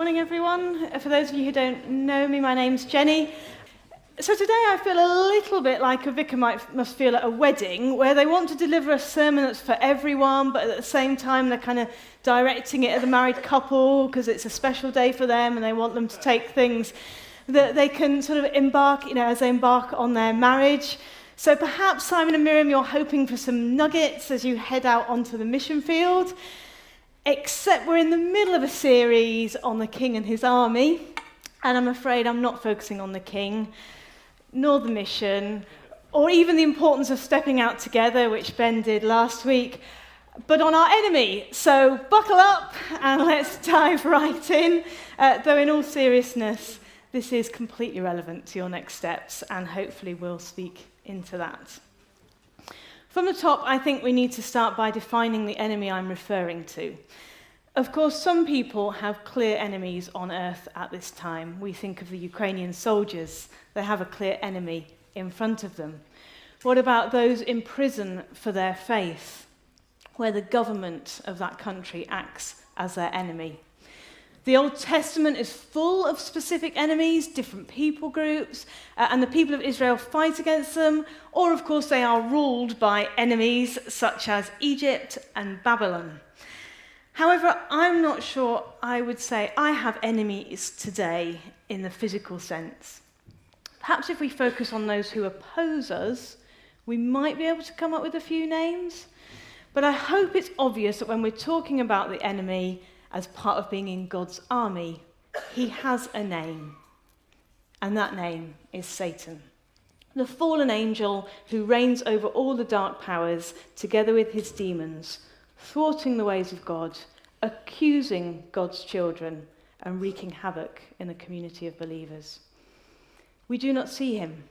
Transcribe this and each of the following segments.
Morning, everyone. Uh, for those of you who don't know me, my name's Jenny. So today I feel a little bit like a vicar might, must feel at a wedding, where they want to deliver a sermon that's for everyone, but at the same time they're kind of directing it at the married couple because it's a special day for them and they want them to take things that they can sort of embark, you know, as they embark on their marriage. So perhaps, Simon and Miriam, you're hoping for some nuggets as you head out onto the mission field except we're in the middle of a series on the king and his army, and I'm afraid I'm not focusing on the king, nor the mission, or even the importance of stepping out together, which Ben did last week, but on our enemy. So buckle up and let's dive right in. Uh, though, in all seriousness, this is completely relevant to your next steps, and hopefully, we'll speak into that. From the top, I think we need to start by defining the enemy I'm referring to. Of course, some people have clear enemies on earth at this time. We think of the Ukrainian soldiers, they have a clear enemy in front of them. What about those in prison for their faith, where the government of that country acts as their enemy? The Old Testament is full of specific enemies, different people groups, uh, and the people of Israel fight against them, or of course they are ruled by enemies such as Egypt and Babylon. However, I'm not sure I would say I have enemies today in the physical sense. Perhaps if we focus on those who oppose us, we might be able to come up with a few names. But I hope it's obvious that when we're talking about the enemy, as part of being in God's army, he has a name. And that name is Satan. The fallen angel who reigns over all the dark powers together with his demons, thwarting the ways of God, accusing God's children, and wreaking havoc in the community of believers. We do not see him.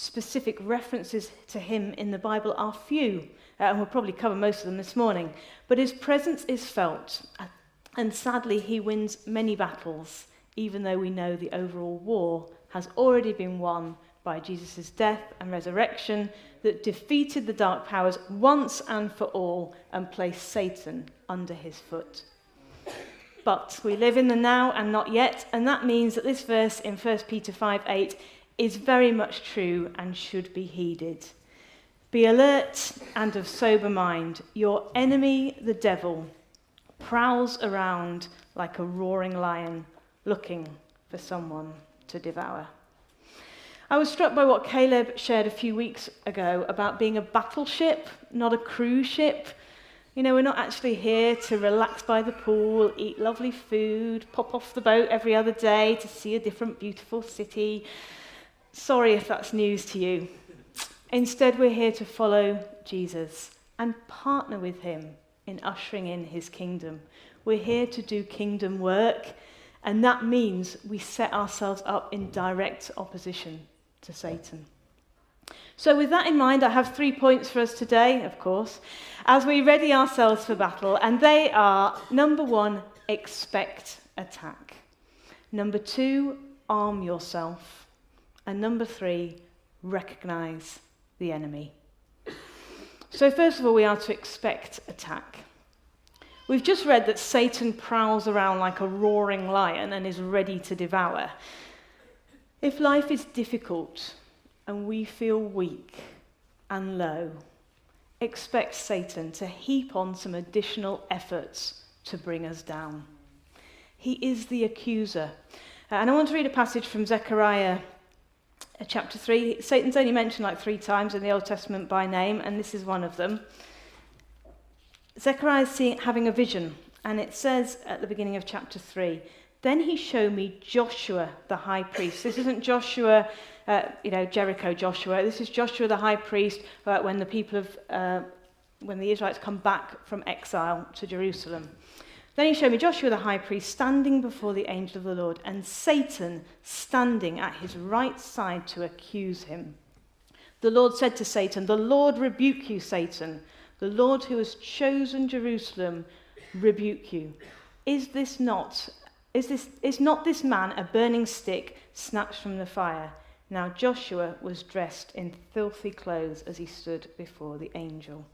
Specific references to him in the Bible are few, uh, and we'll probably cover most of them this morning. But his presence is felt, and sadly, he wins many battles, even though we know the overall war has already been won by Jesus' death and resurrection that defeated the dark powers once and for all and placed Satan under his foot. But we live in the now and not yet, and that means that this verse in 1 Peter 5 8 is very much true and should be heeded. Be alert and of sober mind. Your enemy, the devil, prowls around like a roaring lion looking for someone to devour. I was struck by what Caleb shared a few weeks ago about being a battleship, not a cruise ship. You know, we're not actually here to relax by the pool, eat lovely food, pop off the boat every other day to see a different beautiful city. Sorry if that's news to you. Instead, we're here to follow Jesus and partner with him in ushering in his kingdom. We're here to do kingdom work, and that means we set ourselves up in direct opposition to Satan. So, with that in mind, I have three points for us today, of course, as we ready ourselves for battle, and they are number one, expect attack. Number two, arm yourself. And number three, recognize the enemy. So, first of all, we are to expect attack. We've just read that Satan prowls around like a roaring lion and is ready to devour. If life is difficult and we feel weak and low, expect Satan to heap on some additional efforts to bring us down. He is the accuser. And I want to read a passage from Zechariah chapter 3. Satan's only mentioned like three times in the Old Testament by name, and this is one of them. Zechariah is seeing, having a vision, and it says at the beginning of chapter 3 Then he showed me Joshua the high priest. This isn't Joshua, uh, you know, Jericho Joshua. This is Joshua the high priest uh, when the people of, uh, when the Israelites come back from exile to Jerusalem. Then he showed me Joshua the high priest standing before the angel of the Lord, and Satan standing at his right side to accuse him. The Lord said to Satan, The Lord rebuke you, Satan. The Lord who has chosen Jerusalem rebuke you. Is this not is this is not this man a burning stick snatched from the fire? Now Joshua was dressed in filthy clothes as he stood before the angel.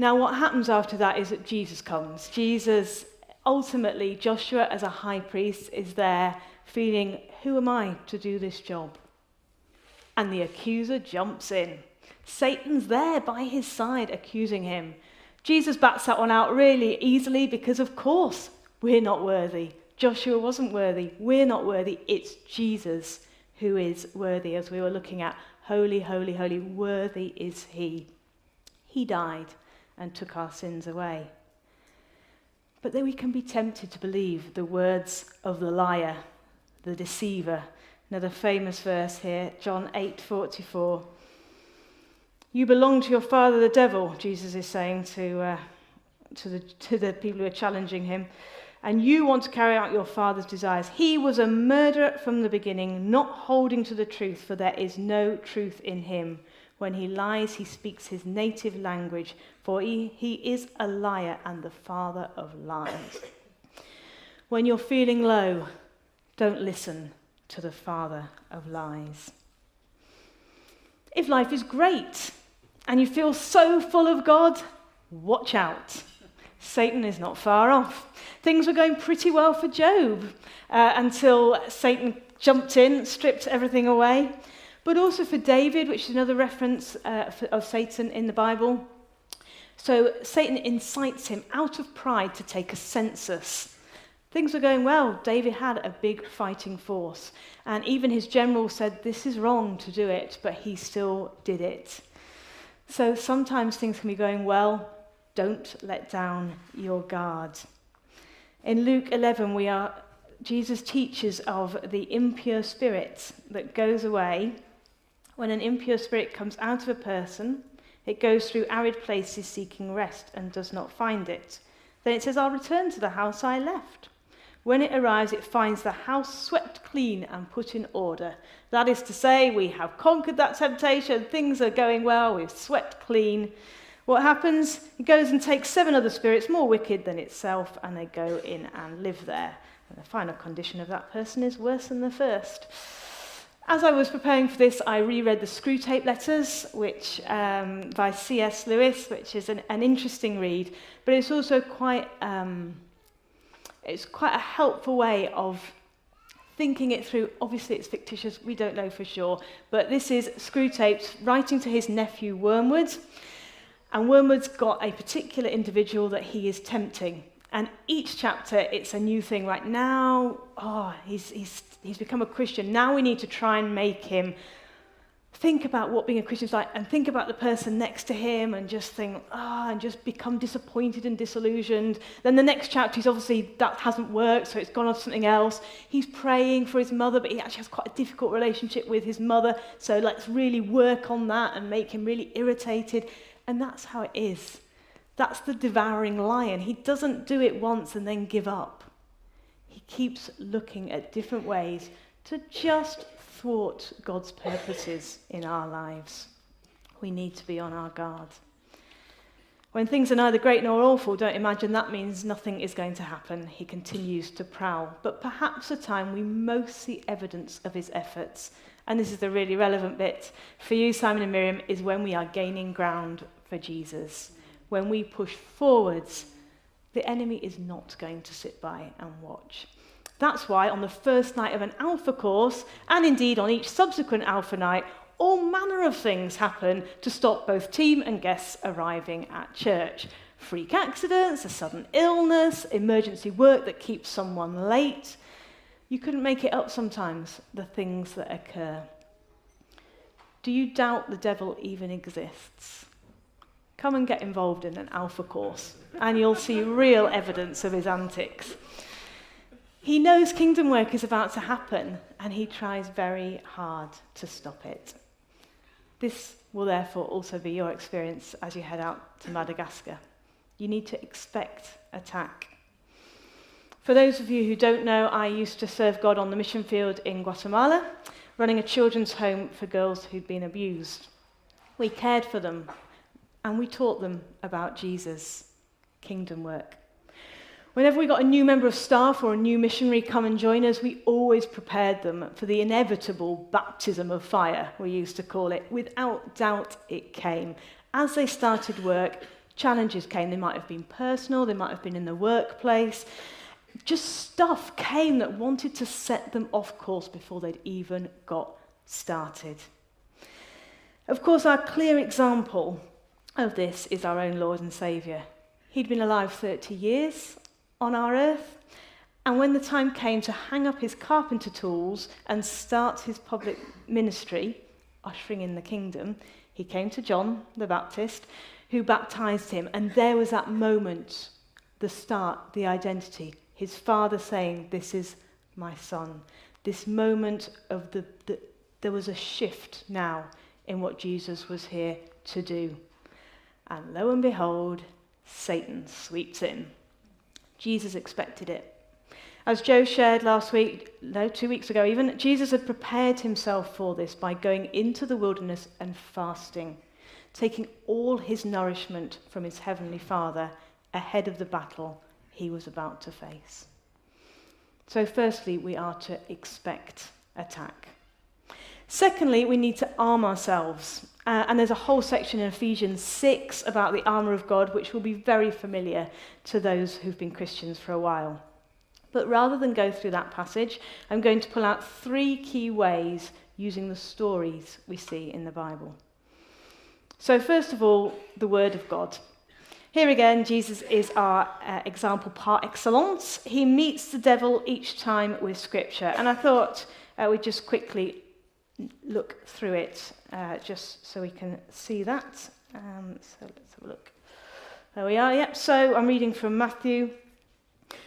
Now, what happens after that is that Jesus comes. Jesus ultimately, Joshua, as a high priest, is there feeling, Who am I to do this job? And the accuser jumps in. Satan's there by his side accusing him. Jesus bats that one out really easily because, of course, we're not worthy. Joshua wasn't worthy. We're not worthy. It's Jesus who is worthy, as we were looking at. Holy, holy, holy, worthy is he. He died and took our sins away. But then we can be tempted to believe the words of the liar, the deceiver. Another famous verse here, John 8:44. You belong to your father, the devil, Jesus is saying to, uh, to, the, to the people who are challenging him. And you want to carry out your father's desires. He was a murderer from the beginning, not holding to the truth, for there is no truth in him. When he lies, he speaks his native language, for he, he is a liar and the father of lies. When you're feeling low, don't listen to the father of lies. If life is great and you feel so full of God, watch out. Satan is not far off. Things were going pretty well for Job uh, until Satan jumped in, stripped everything away but also for David, which is another reference uh, for, of Satan in the Bible. So Satan incites him out of pride to take a census. Things were going well. David had a big fighting force. And even his general said, This is wrong to do it, but he still did it. So sometimes things can be going well. Don't let down your guard. In Luke 11, we are, Jesus teaches of the impure spirit that goes away when an impure spirit comes out of a person, it goes through arid places seeking rest and does not find it. Then it says, I'll return to the house I left. When it arrives, it finds the house swept clean and put in order. That is to say, we have conquered that temptation, things are going well, we've swept clean. What happens? It goes and takes seven other spirits more wicked than itself, and they go in and live there. And the final condition of that person is worse than the first. As I was preparing for this, I reread the Screwtape Letters, which um, by C.S. Lewis, which is an, an interesting read, but it's also quite um, it's quite a helpful way of thinking it through. Obviously, it's fictitious; we don't know for sure. But this is Screwtape writing to his nephew Wormwood, and Wormwood's got a particular individual that he is tempting. And each chapter, it's a new thing. Right now, oh, he's, he's, he's become a Christian. Now we need to try and make him think about what being a Christian is like and think about the person next to him and just think, ah, oh, and just become disappointed and disillusioned. Then the next chapter, he's obviously, that hasn't worked, so it's gone on to something else. He's praying for his mother, but he actually has quite a difficult relationship with his mother, so let's really work on that and make him really irritated. And that's how it is that's the devouring lion. He doesn't do it once and then give up. He keeps looking at different ways to just thwart God's purposes in our lives. We need to be on our guard. When things are neither great nor awful, don't imagine that means nothing is going to happen. He continues to prowl. But perhaps the time we most see evidence of his efforts, and this is the really relevant bit for you, Simon and Miriam, is when we are gaining ground for Jesus when we push forwards, the enemy is not going to sit by and watch. That's why on the first night of an alpha course, and indeed on each subsequent alpha night, all manner of things happen to stop both team and guests arriving at church. Freak accidents, a sudden illness, emergency work that keeps someone late. You couldn't make it up sometimes, the things that occur. Do you doubt the devil even exists? Come and get involved in an alpha course, and you'll see real evidence of his antics. He knows kingdom work is about to happen, and he tries very hard to stop it. This will therefore also be your experience as you head out to Madagascar. You need to expect attack. For those of you who don't know, I used to serve God on the mission field in Guatemala, running a children's home for girls who'd been abused. We cared for them, and we taught them about Jesus' kingdom work. Whenever we got a new member of staff or a new missionary come and join us, we always prepared them for the inevitable baptism of fire, we used to call it. Without doubt, it came. As they started work, Challenges came. They might have been personal, they might have been in the workplace. Just stuff came that wanted to set them off course before they'd even got started. Of course, our clear example of this is our own Lord and Saviour. He'd been alive 30 years on our earth, and when the time came to hang up his carpenter tools and start his public ministry, ushering in the kingdom, he came to John the Baptist, who baptized him. And there was that moment, the start, the identity. His father saying, This is my son. This moment of the, the there was a shift now in what Jesus was here to do. And lo and behold, Satan sweeps in. Jesus expected it. As Joe shared last week, no, two weeks ago even, Jesus had prepared himself for this by going into the wilderness and fasting, taking all his nourishment from his heavenly Father ahead of the battle he was about to face. So, firstly, we are to expect attack. Secondly, we need to arm ourselves. Uh, and there's a whole section in Ephesians 6 about the armour of God, which will be very familiar to those who've been Christians for a while. But rather than go through that passage, I'm going to pull out three key ways using the stories we see in the Bible. So, first of all, the Word of God. Here again, Jesus is our uh, example par excellence. He meets the devil each time with Scripture. And I thought uh, we'd just quickly look through it uh, just so we can see that. Um, so let's have a look. There we are. Yep. So I'm reading from Matthew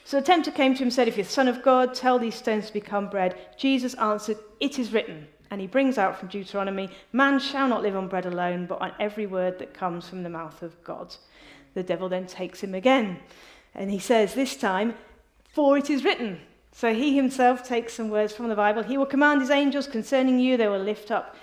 so the tempter came to him and said, If you're the Son of God, tell these stones to become bread. Jesus answered, It is written. And he brings out from Deuteronomy, Man shall not live on bread alone, but on every word that comes from the mouth of God. The devil then takes him again. And he says, This time, For it is written. So he himself takes some words from the Bible. He will command his angels concerning you, they will lift up.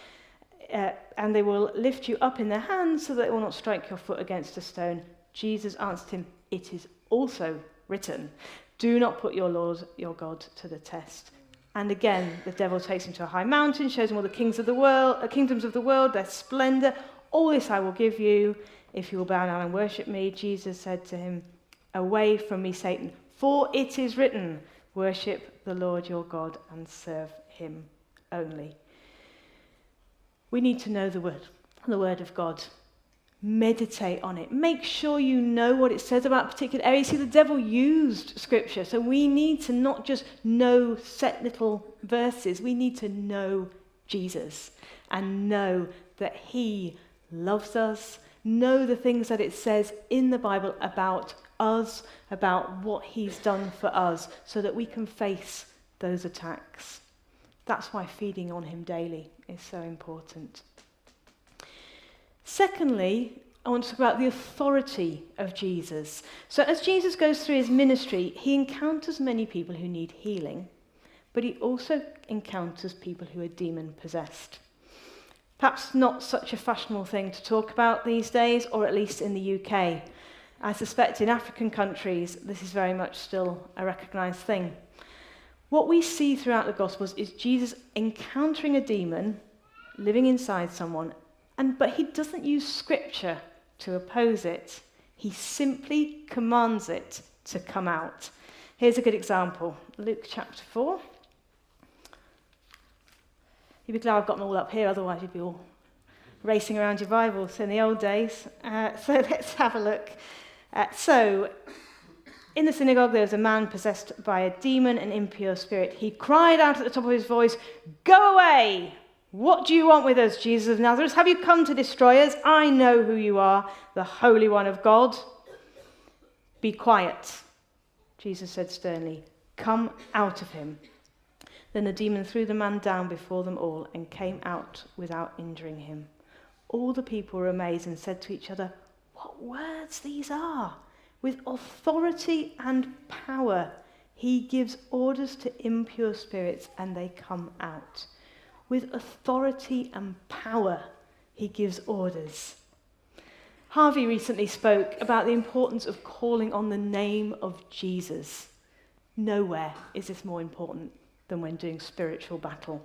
Uh, and they will lift you up in their hands so that it will not strike your foot against a stone. Jesus answered him, It is also written, Do not put your Lord, your God, to the test. And again, the devil takes him to a high mountain, shows him all the kings of the world, uh, kingdoms of the world, their splendor. All this I will give you if you will bow down and worship me. Jesus said to him, Away from me, Satan, for it is written, Worship the Lord your God and serve him only. We need to know the word, the word of God meditate on it. Make sure you know what it says about particular area. See, the devil used scripture, so we need to not just know set little verses, we need to know Jesus and know that he loves us, know the things that it says in the Bible about us, about what he's done for us, so that we can face those attacks. That's why feeding on him daily is so important. Secondly, I want to talk about the authority of Jesus. So, as Jesus goes through his ministry, he encounters many people who need healing, but he also encounters people who are demon possessed. Perhaps not such a fashionable thing to talk about these days, or at least in the UK. I suspect in African countries, this is very much still a recognized thing. What we see throughout the Gospels is Jesus encountering a demon living inside someone and, but he doesn't use scripture to oppose it. He simply commands it to come out. Here's a good example Luke chapter 4. You'd be glad I've got them all up here, otherwise, you'd be all racing around your Bibles in the old days. Uh, so let's have a look. Uh, so, in the synagogue, there was a man possessed by a demon, an impure spirit. He cried out at the top of his voice, Go away! What do you want with us, Jesus of Nazareth? Have you come to destroy us? I know who you are, the Holy One of God. Be quiet, Jesus said sternly. Come out of him. Then the demon threw the man down before them all and came out without injuring him. All the people were amazed and said to each other, Words these are! With authority and power, he gives orders to impure spirits and they come out. With authority and power, he gives orders. Harvey recently spoke about the importance of calling on the name of Jesus. Nowhere is this more important than when doing spiritual battle.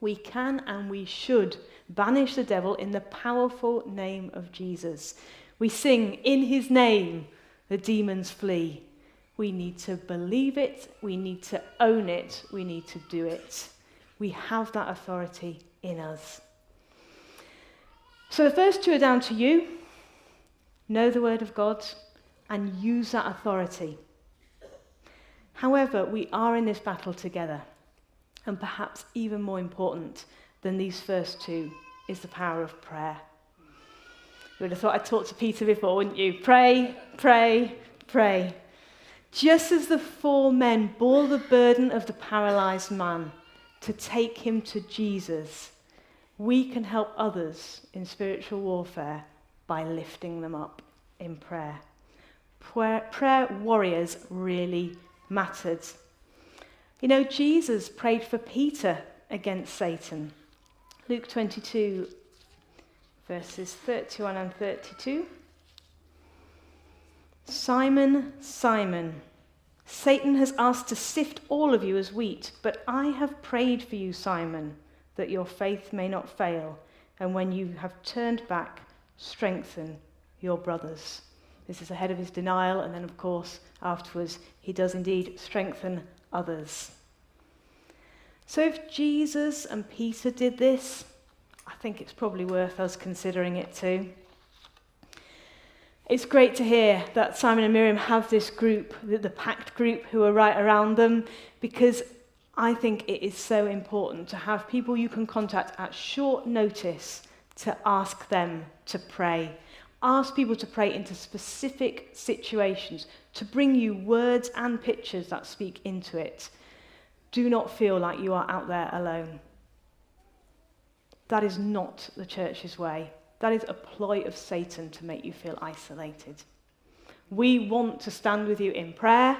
We can and we should banish the devil in the powerful name of Jesus. We sing, In his name, the demons flee. We need to believe it, we need to own it, we need to do it. We have that authority in us. So the first two are down to you. Know the word of God and use that authority. However, we are in this battle together. And perhaps even more important than these first two is the power of prayer. You would have thought I'd talked to Peter before, wouldn't you? Pray, pray, pray. Just as the four men bore the burden of the paralyzed man to take him to Jesus, we can help others in spiritual warfare by lifting them up in prayer. Prayer, prayer warriors really mattered. You know, Jesus prayed for Peter against Satan. Luke 22, verses 31 and 32. Simon, Simon, Satan has asked to sift all of you as wheat, but I have prayed for you, Simon, that your faith may not fail, and when you have turned back, strengthen your brothers. This is ahead of his denial, and then, of course, afterwards, he does indeed strengthen others. So, if Jesus and Peter did this, I think it's probably worth us considering it too. It's great to hear that Simon and Miriam have this group, the, the packed group who are right around them, because I think it is so important to have people you can contact at short notice to ask them to pray. Ask people to pray into specific situations, to bring you words and pictures that speak into it. Do not feel like you are out there alone. That is not the church's way. That is a ploy of Satan to make you feel isolated. We want to stand with you in prayer,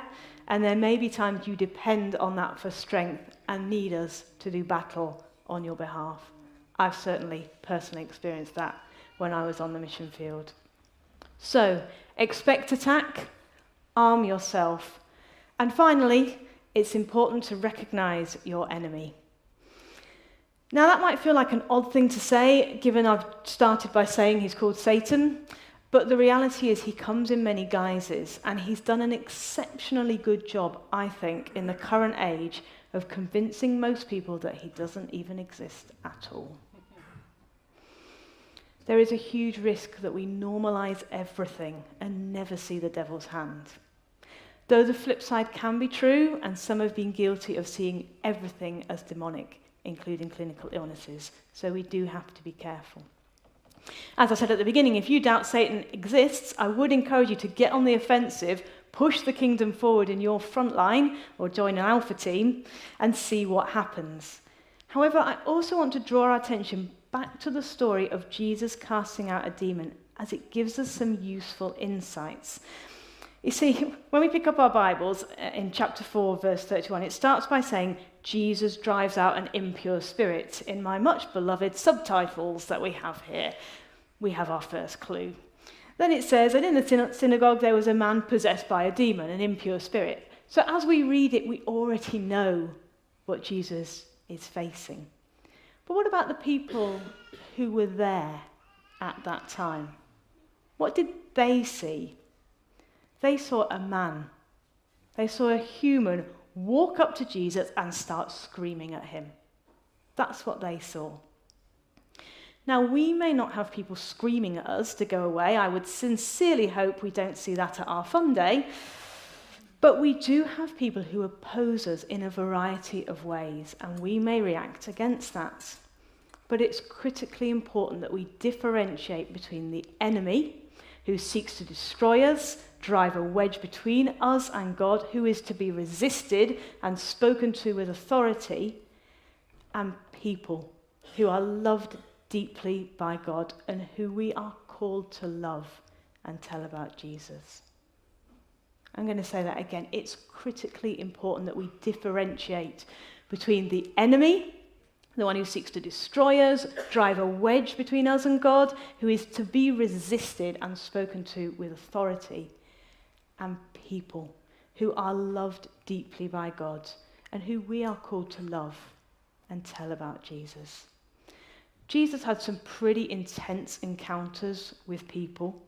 and there may be times you depend on that for strength and need us to do battle on your behalf. I've certainly personally experienced that when I was on the mission field. So, expect attack, arm yourself. And finally, it's important to recognize your enemy. Now, that might feel like an odd thing to say, given I've started by saying he's called Satan, but the reality is he comes in many guises, and he's done an exceptionally good job, I think, in the current age of convincing most people that he doesn't even exist at all. There is a huge risk that we normalize everything and never see the devil's hand. Though the flip side can be true, and some have been guilty of seeing everything as demonic, including clinical illnesses. So we do have to be careful. As I said at the beginning, if you doubt Satan exists, I would encourage you to get on the offensive, push the kingdom forward in your front line, or join an alpha team, and see what happens. However, I also want to draw our attention back to the story of Jesus casting out a demon, as it gives us some useful insights. You see, when we pick up our Bibles uh, in chapter 4, verse 31, it starts by saying, Jesus drives out an impure spirit. In my much beloved subtitles that we have here, we have our first clue. Then it says, and in the synagogue there was a man possessed by a demon, an impure spirit. So as we read it, we already know what Jesus is facing. But what about the people who were there at that time? What did they see? They saw a man. They saw a human walk up to Jesus and start screaming at him. That's what they saw. Now, we may not have people screaming at us to go away. I would sincerely hope we don't see that at our fun day. But we do have people who oppose us in a variety of ways, and we may react against that. But it's critically important that we differentiate between the enemy, who seeks to destroy us drive a wedge between us and God, who is to be resisted and spoken to with authority, and people who are loved deeply by God and who we are called to love and tell about Jesus. I'm going to say that again. It's critically important that we differentiate between the enemy, the one who seeks to destroy us, drive a wedge between us and God, who is to be resisted and spoken to with authority, and people who are loved deeply by God and who we are called to love and tell about Jesus. Jesus had some pretty intense encounters with people.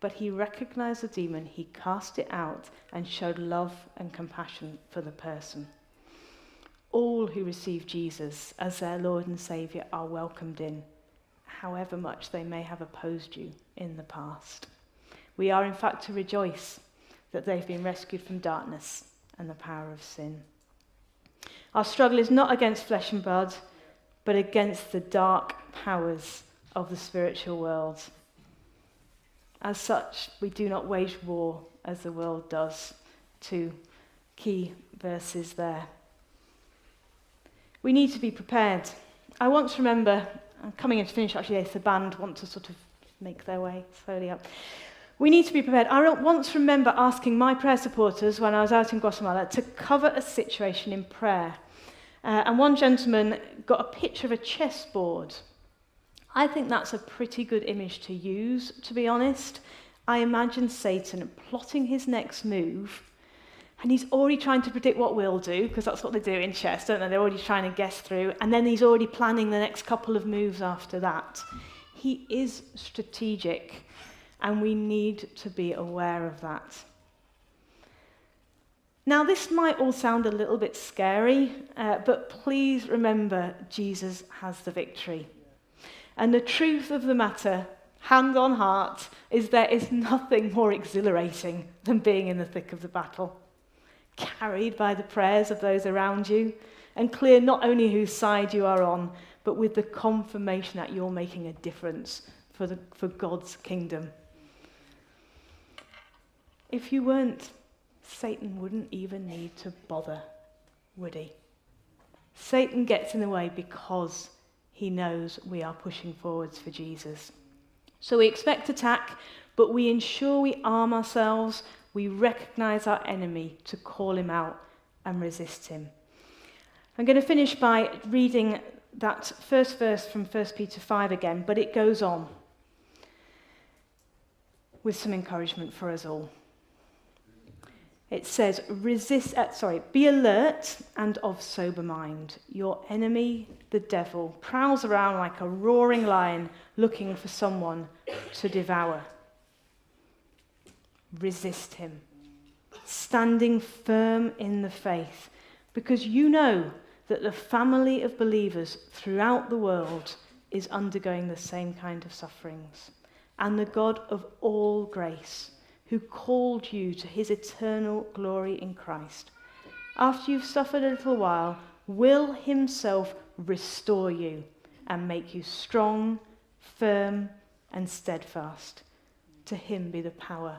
But he recognized the demon, he cast it out, and showed love and compassion for the person. All who receive Jesus as their Lord and Saviour are welcomed in, however much they may have opposed you in the past. We are, in fact, to rejoice that they've been rescued from darkness and the power of sin. Our struggle is not against flesh and blood, but against the dark powers of the spiritual world. As such, we do not wage war as the world does. Two key verses there. We need to be prepared. I once remember, I'm coming in to finish actually, the band want to sort of make their way slowly up. We need to be prepared. I once remember asking my prayer supporters when I was out in Guatemala to cover a situation in prayer. Uh, and one gentleman got a picture of a chessboard. I think that's a pretty good image to use, to be honest. I imagine Satan plotting his next move, and he's already trying to predict what we'll do, because that's what they do in chess, don't they? They're already trying to guess through, and then he's already planning the next couple of moves after that. He is strategic, and we need to be aware of that. Now, this might all sound a little bit scary, uh, but please remember Jesus has the victory. And the truth of the matter, hand on heart, is there is nothing more exhilarating than being in the thick of the battle, carried by the prayers of those around you, and clear not only whose side you are on, but with the confirmation that you're making a difference for, the, for God's kingdom. If you weren't Satan wouldn't even need to bother, would he? Satan gets in the way because he knows we are pushing forwards for Jesus. So we expect attack, but we ensure we arm ourselves, we recognize our enemy to call him out and resist him. I'm going to finish by reading that first verse from 1 Peter 5 again, but it goes on with some encouragement for us all. It says, resist, uh, sorry, be alert and of sober mind. Your enemy, the devil, prowls around like a roaring lion looking for someone to devour. Resist him, standing firm in the faith, because you know that the family of believers throughout the world is undergoing the same kind of sufferings. And the God of all grace, who called you to his eternal glory in Christ, after you've suffered a little while, will himself restore you and make you strong, firm, and steadfast. To him be the power